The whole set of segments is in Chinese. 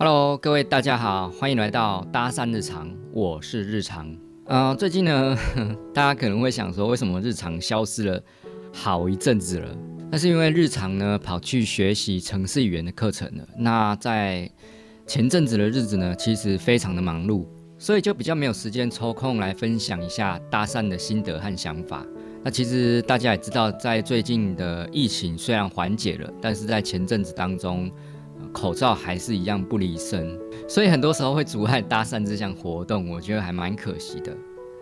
Hello，各位大家好，欢迎来到搭讪日常，我是日常。呃，最近呢，大家可能会想说，为什么日常消失了好一阵子了？那是因为日常呢跑去学习程式语言的课程了。那在前阵子的日子呢，其实非常的忙碌，所以就比较没有时间抽空来分享一下搭讪的心得和想法。那其实大家也知道，在最近的疫情虽然缓解了，但是在前阵子当中。口罩还是一样不离身，所以很多时候会阻碍搭讪这项活动，我觉得还蛮可惜的。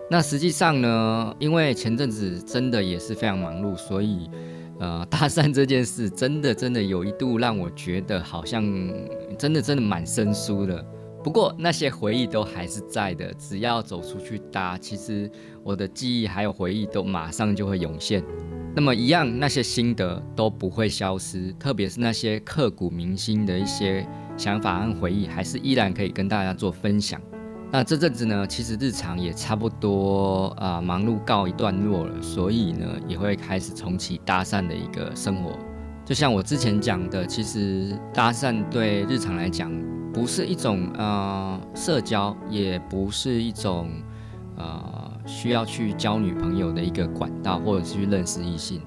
那实际上呢，因为前阵子真的也是非常忙碌，所以呃，搭讪这件事真的真的有一度让我觉得好像真的真的蛮生疏的。不过那些回忆都还是在的，只要走出去搭，其实我的记忆还有回忆都马上就会涌现。那么一样，那些心得都不会消失，特别是那些刻骨铭心的一些想法和回忆，还是依然可以跟大家做分享。那这阵子呢，其实日常也差不多啊、忙碌告一段落了，所以呢，也会开始重启搭讪的一个生活。就像我之前讲的，其实搭讪对日常来讲，不是一种呃社交，也不是一种呃。需要去交女朋友的一个管道，或者是去认识异性，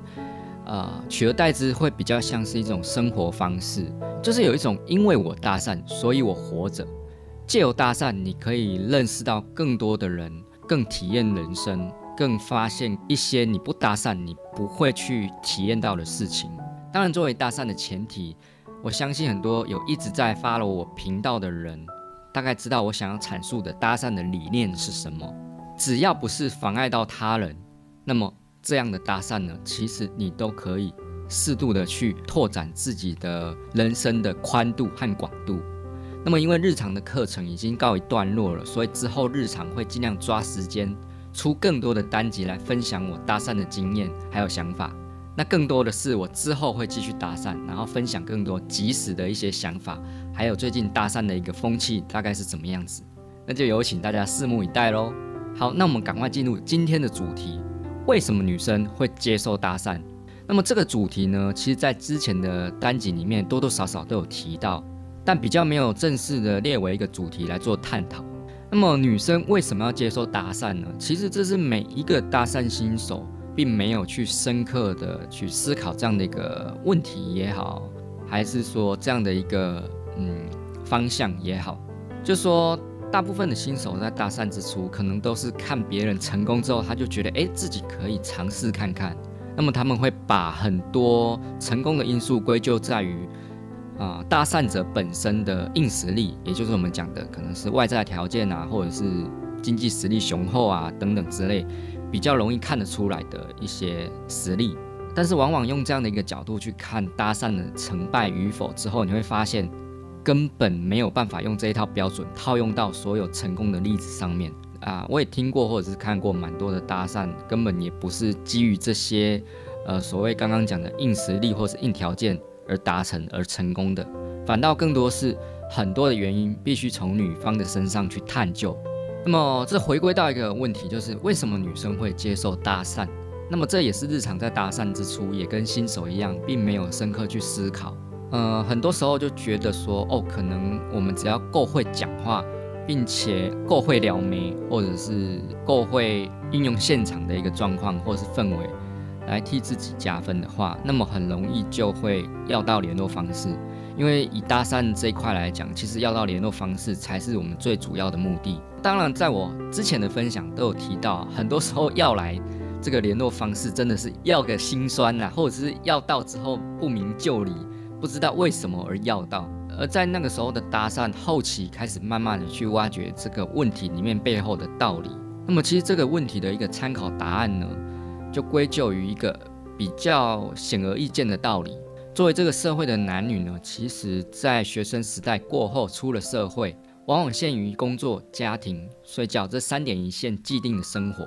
呃，取而代之会比较像是一种生活方式，就是有一种因为我搭讪，所以我活着。借由搭讪，你可以认识到更多的人，更体验人生，更发现一些你不搭讪你不会去体验到的事情。当然，作为搭讪的前提，我相信很多有一直在 follow 我频道的人，大概知道我想要阐述的搭讪的理念是什么。只要不是妨碍到他人，那么这样的搭讪呢，其实你都可以适度的去拓展自己的人生的宽度和广度。那么因为日常的课程已经告一段落了，所以之后日常会尽量抓时间出更多的单集来分享我搭讪的经验还有想法。那更多的是我之后会继续搭讪，然后分享更多即时的一些想法，还有最近搭讪的一个风气大概是怎么样子。那就有请大家拭目以待喽。好，那我们赶快进入今天的主题。为什么女生会接受搭讪？那么这个主题呢，其实在之前的单集里面多多少少都有提到，但比较没有正式的列为一个主题来做探讨。那么女生为什么要接受搭讪呢？其实这是每一个搭讪新手并没有去深刻的去思考这样的一个问题也好，还是说这样的一个嗯方向也好，就说。大部分的新手在搭讪之初，可能都是看别人成功之后，他就觉得，诶，自己可以尝试看看。那么他们会把很多成功的因素归咎在于，啊、搭讪者本身的硬实力，也就是我们讲的，可能是外在条件啊，或者是经济实力雄厚啊等等之类，比较容易看得出来的一些实力。但是往往用这样的一个角度去看搭讪的成败与否之后，你会发现。根本没有办法用这一套标准套用到所有成功的例子上面啊！我也听过或者是看过蛮多的搭讪，根本也不是基于这些呃所谓刚刚讲的硬实力或是硬条件而达成而成功的，反倒更多是很多的原因必须从女方的身上去探究。那么这回归到一个问题，就是为什么女生会接受搭讪？那么这也是日常在搭讪之初也跟新手一样，并没有深刻去思考。呃，很多时候就觉得说，哦，可能我们只要够会讲话，并且够会撩妹，或者是够会应用现场的一个状况或者是氛围，来替自己加分的话，那么很容易就会要到联络方式。因为以搭讪这一块来讲，其实要到联络方式才是我们最主要的目的。当然，在我之前的分享都有提到，很多时候要来这个联络方式，真的是要个心酸呐，或者是要到之后不明就里。不知道为什么而要到，而在那个时候的搭讪后期开始慢慢的去挖掘这个问题里面背后的道理。那么其实这个问题的一个参考答案呢，就归咎于一个比较显而易见的道理。作为这个社会的男女呢，其实在学生时代过后出了社会，往往限于工作、家庭、睡觉这三点一线既定的生活。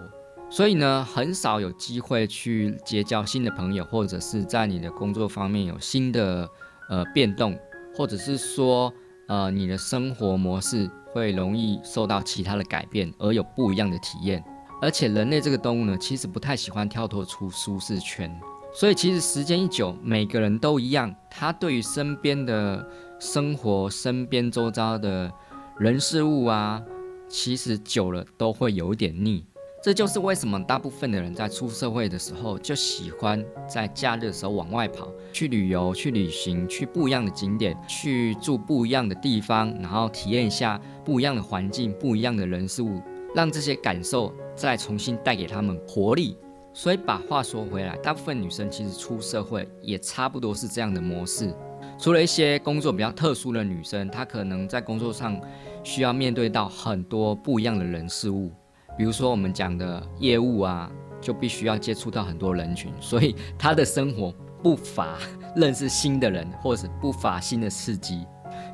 所以呢，很少有机会去结交新的朋友，或者是在你的工作方面有新的呃变动，或者是说呃你的生活模式会容易受到其他的改变而有不一样的体验。而且人类这个动物呢，其实不太喜欢跳脱出舒适圈，所以其实时间一久，每个人都一样，他对于身边的生活、身边周遭的人事物啊，其实久了都会有一点腻。这就是为什么大部分的人在出社会的时候就喜欢在假日的时候往外跑，去旅游、去旅行、去不一样的景点、去住不一样的地方，然后体验一下不一样的环境、不一样的人事物，让这些感受再重新带给他们活力。所以把话说回来，大部分女生其实出社会也差不多是这样的模式，除了一些工作比较特殊的女生，她可能在工作上需要面对到很多不一样的人事物。比如说我们讲的业务啊，就必须要接触到很多人群，所以她的生活不乏认识新的人，或者是不乏新的刺激。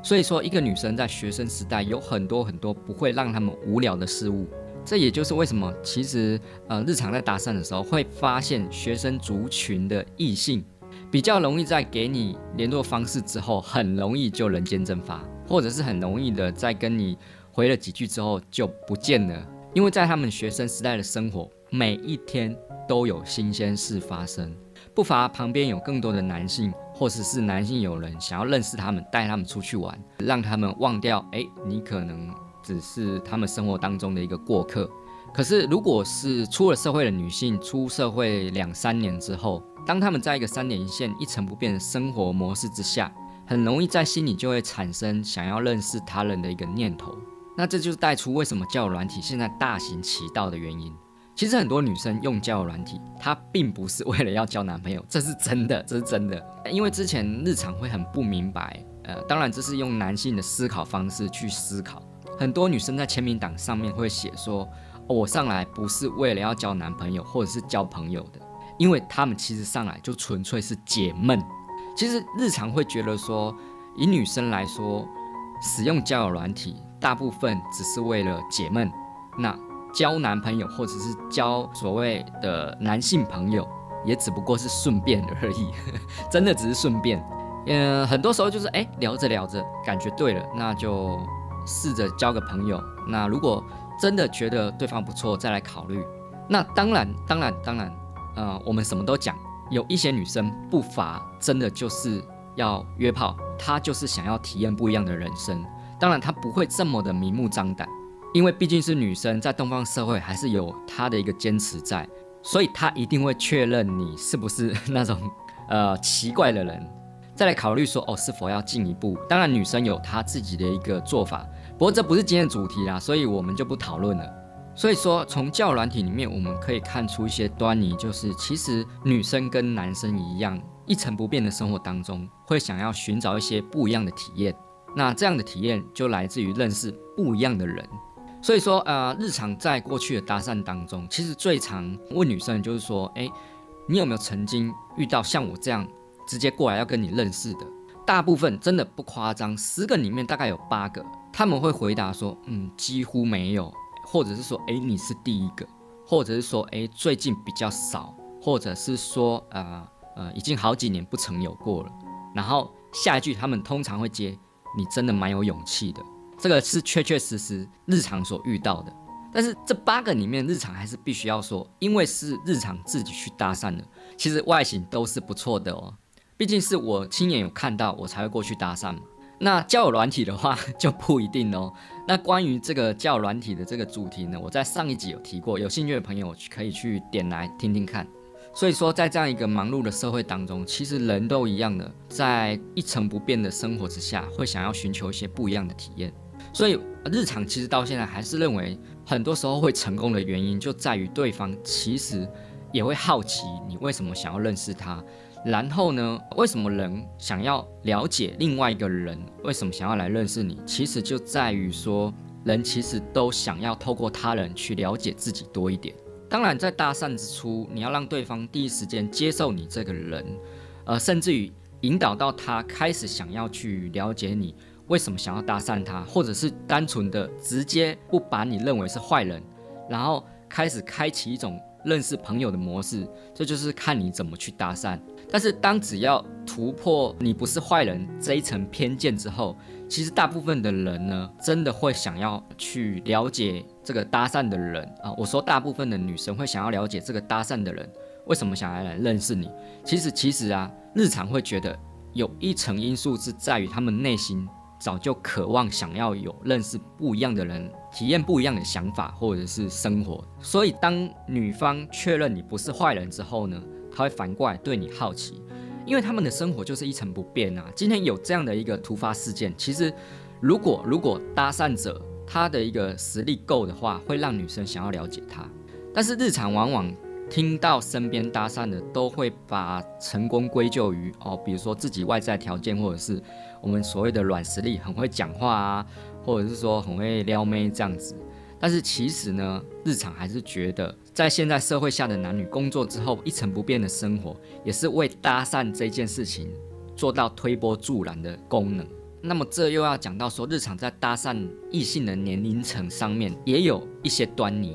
所以说，一个女生在学生时代有很多很多不会让他们无聊的事物。这也就是为什么，其实呃，日常在搭讪的时候，会发现学生族群的异性比较容易在给你联络方式之后，很容易就人间蒸发，或者是很容易的在跟你回了几句之后就不见了。因为在他们学生时代的生活，每一天都有新鲜事发生，不乏旁边有更多的男性，或者是男性友人想要认识他们，带他们出去玩，让他们忘掉，哎，你可能只是他们生活当中的一个过客。可是，如果是出了社会的女性，出社会两三年之后，当他们在一个三点一线、一成不变的生活模式之下，很容易在心里就会产生想要认识他人的一个念头。那这就是带出为什么交友软体现在大行其道的原因。其实很多女生用交友软体，她并不是为了要交男朋友，这是真的，这是真的。因为之前日常会很不明白，呃，当然这是用男性的思考方式去思考。很多女生在签名档上面会写说，我上来不是为了要交男朋友或者是交朋友的，因为他们其实上来就纯粹是解闷。其实日常会觉得说，以女生来说，使用交友软体。大部分只是为了解闷，那交男朋友或者是交所谓的男性朋友，也只不过是顺便而已，真的只是顺便。嗯，很多时候就是哎，聊着聊着感觉对了，那就试着交个朋友。那如果真的觉得对方不错，再来考虑。那当然，当然，当然，呃，我们什么都讲，有一些女生不乏真的就是要约炮，她就是想要体验不一样的人生。当然，她不会这么的明目张胆，因为毕竟是女生，在东方社会还是有她的一个坚持在，所以她一定会确认你是不是那种呃奇怪的人，再来考虑说哦是否要进一步。当然，女生有她自己的一个做法，不过这不是今天的主题啦，所以我们就不讨论了。所以说，从教软体里面我们可以看出一些端倪，就是其实女生跟男生一样，一成不变的生活当中，会想要寻找一些不一样的体验。那这样的体验就来自于认识不一样的人，所以说，呃，日常在过去的搭讪当中，其实最常问女生就是说，诶，你有没有曾经遇到像我这样直接过来要跟你认识的？大部分真的不夸张，十个里面大概有八个，他们会回答说，嗯，几乎没有，或者是说，诶，你是第一个，或者是说，诶，最近比较少，或者是说，呃呃，已经好几年不曾有过了。然后下一句他们通常会接。你真的蛮有勇气的，这个是确确实实日常所遇到的。但是这八个里面，日常还是必须要说，因为是日常自己去搭讪的，其实外形都是不错的哦。毕竟是我亲眼有看到，我才会过去搭讪嘛。那交友软体的话 就不一定哦。那关于这个交友软体的这个主题呢，我在上一集有提过，有兴趣的朋友可以去点来听听看。所以说，在这样一个忙碌的社会当中，其实人都一样的，在一成不变的生活之下，会想要寻求一些不一样的体验。所以，日常其实到现在还是认为，很多时候会成功的原因，就在于对方其实也会好奇你为什么想要认识他。然后呢，为什么人想要了解另外一个人，为什么想要来认识你？其实就在于说，人其实都想要透过他人去了解自己多一点。当然，在搭讪之初，你要让对方第一时间接受你这个人，呃，甚至于引导到他开始想要去了解你为什么想要搭讪他，或者是单纯的直接不把你认为是坏人，然后开始开启一种认识朋友的模式，这就是看你怎么去搭讪。但是当只要突破你不是坏人这一层偏见之后，其实大部分的人呢，真的会想要去了解这个搭讪的人啊。我说大部分的女生会想要了解这个搭讪的人为什么想要来认识你。其实其实啊，日常会觉得有一层因素是在于他们内心早就渴望想要有认识不一样的人，体验不一样的想法或者是生活。所以当女方确认你不是坏人之后呢，她会反过来对你好奇，因为他们的生活就是一成不变啊。今天有这样的一个突发事件，其实如果如果搭讪者他的一个实力够的话，会让女生想要了解他。但是日常往往听到身边搭讪的，都会把成功归咎于哦，比如说自己外在条件，或者是我们所谓的软实力，很会讲话啊，或者是说很会撩妹这样子。但是其实呢，日常还是觉得，在现在社会下的男女工作之后一成不变的生活，也是为搭讪这件事情做到推波助澜的功能。那么这又要讲到说，日常在搭讪异性的年龄层上面也有一些端倪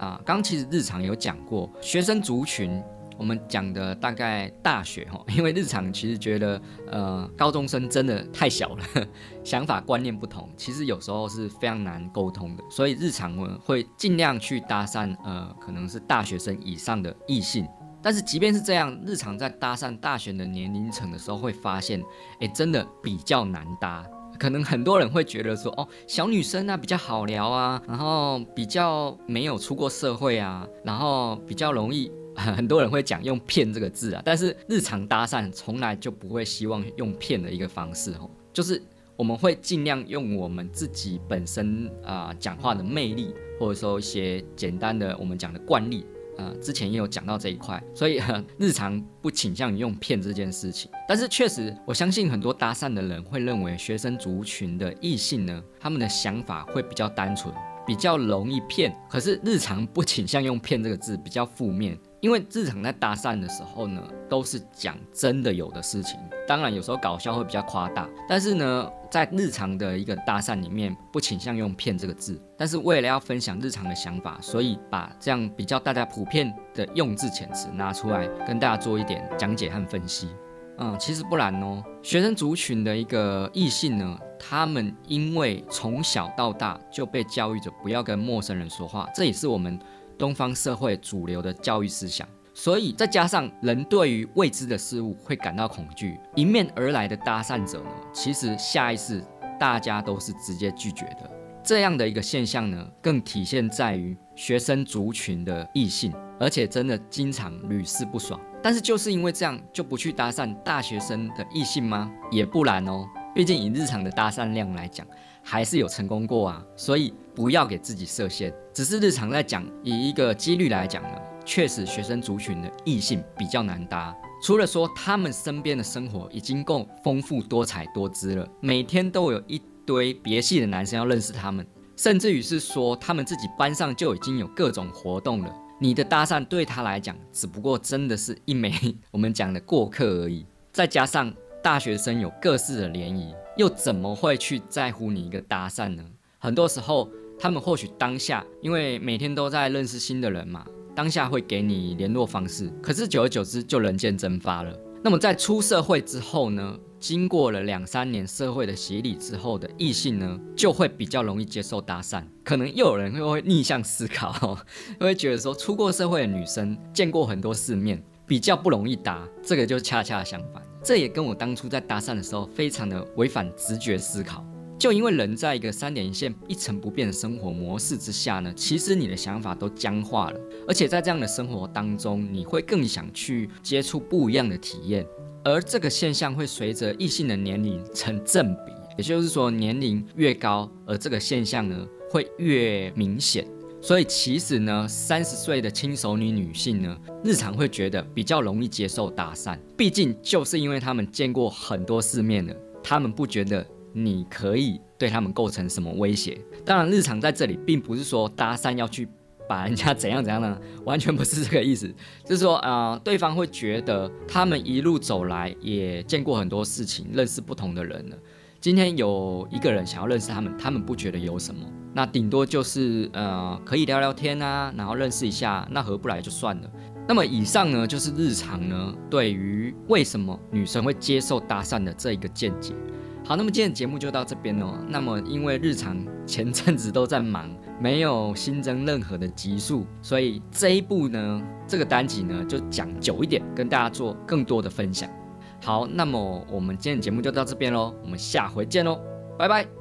啊。刚其实日常有讲过，学生族群。我们讲的大概大学哈，因为日常其实觉得，呃，高中生真的太小了，想法观念不同，其实有时候是非常难沟通的，所以日常呢会尽量去搭讪，呃，可能是大学生以上的异性。但是即便是这样，日常在搭讪大学的年龄层的时候，会发现，哎，真的比较难搭。可能很多人会觉得说，哦，小女生啊比较好聊啊，然后比较没有出过社会啊，然后比较容易。很多人会讲用骗这个字啊，但是日常搭讪从来就不会希望用骗的一个方式哦，就是我们会尽量用我们自己本身啊讲话的魅力，或者说一些简单的我们讲的惯例啊，之前也有讲到这一块，所以 日常不倾向于用骗这件事情。但是确实，我相信很多搭讪的人会认为学生族群的异性呢，他们的想法会比较单纯，比较容易骗。可是日常不倾向用骗这个字，比较负面。因为日常在搭讪的时候呢，都是讲真的有的事情，当然有时候搞笑会比较夸大，但是呢，在日常的一个搭讪里面，不倾向用骗这个字。但是为了要分享日常的想法，所以把这样比较大家普遍的用字遣词拿出来，跟大家做一点讲解和分析。嗯，其实不然哦，学生族群的一个异性呢，他们因为从小到大就被教育着不要跟陌生人说话，这也是我们。东方社会主流的教育思想，所以再加上人对于未知的事物会感到恐惧，迎面而来的搭讪者呢，其实下意识大家都是直接拒绝的。这样的一个现象呢，更体现在于学生族群的异性，而且真的经常屡试不爽。但是就是因为这样，就不去搭讪大学生的异性吗？也不然哦，毕竟以日常的搭讪量来讲。还是有成功过啊，所以不要给自己设限。只是日常在讲，以一个几率来讲呢，确实学生族群的异性比较难搭。除了说他们身边的生活已经够丰富多彩多姿了，每天都有一堆别系的男生要认识他们，甚至于是说他们自己班上就已经有各种活动了。你的搭讪对他来讲，只不过真的是一枚 我们讲的过客而已。再加上大学生有各式的联谊。又怎么会去在乎你一个搭讪呢？很多时候，他们或许当下因为每天都在认识新的人嘛，当下会给你联络方式，可是久而久之就人间蒸发了。那么在出社会之后呢，经过了两三年社会的洗礼之后的异性呢，就会比较容易接受搭讪。可能又有人会逆向思考，会觉得说出过社会的女生见过很多世面，比较不容易搭。这个就恰恰相反。这也跟我当初在搭讪的时候非常的违反直觉思考，就因为人在一个三点一线一成不变的生活模式之下呢，其实你的想法都僵化了，而且在这样的生活当中，你会更想去接触不一样的体验，而这个现象会随着异性的年龄成正比，也就是说年龄越高，而这个现象呢会越明显。所以其实呢，三十岁的轻熟女女性呢，日常会觉得比较容易接受搭讪，毕竟就是因为他们见过很多世面了，他们不觉得你可以对他们构成什么威胁。当然，日常在这里并不是说搭讪要去把人家怎样怎样的，完全不是这个意思，就是说啊、呃，对方会觉得他们一路走来也见过很多事情，认识不同的人了。今天有一个人想要认识他们，他们不觉得有什么。那顶多就是呃可以聊聊天啊，然后认识一下，那合不来就算了。那么以上呢就是日常呢对于为什么女生会接受搭讪的这一个见解。好，那么今天的节目就到这边哦。那么因为日常前阵子都在忙，没有新增任何的集数，所以这一部呢，这个单集呢就讲久一点，跟大家做更多的分享。好，那么我们今天的节目就到这边喽，我们下回见喽，拜拜。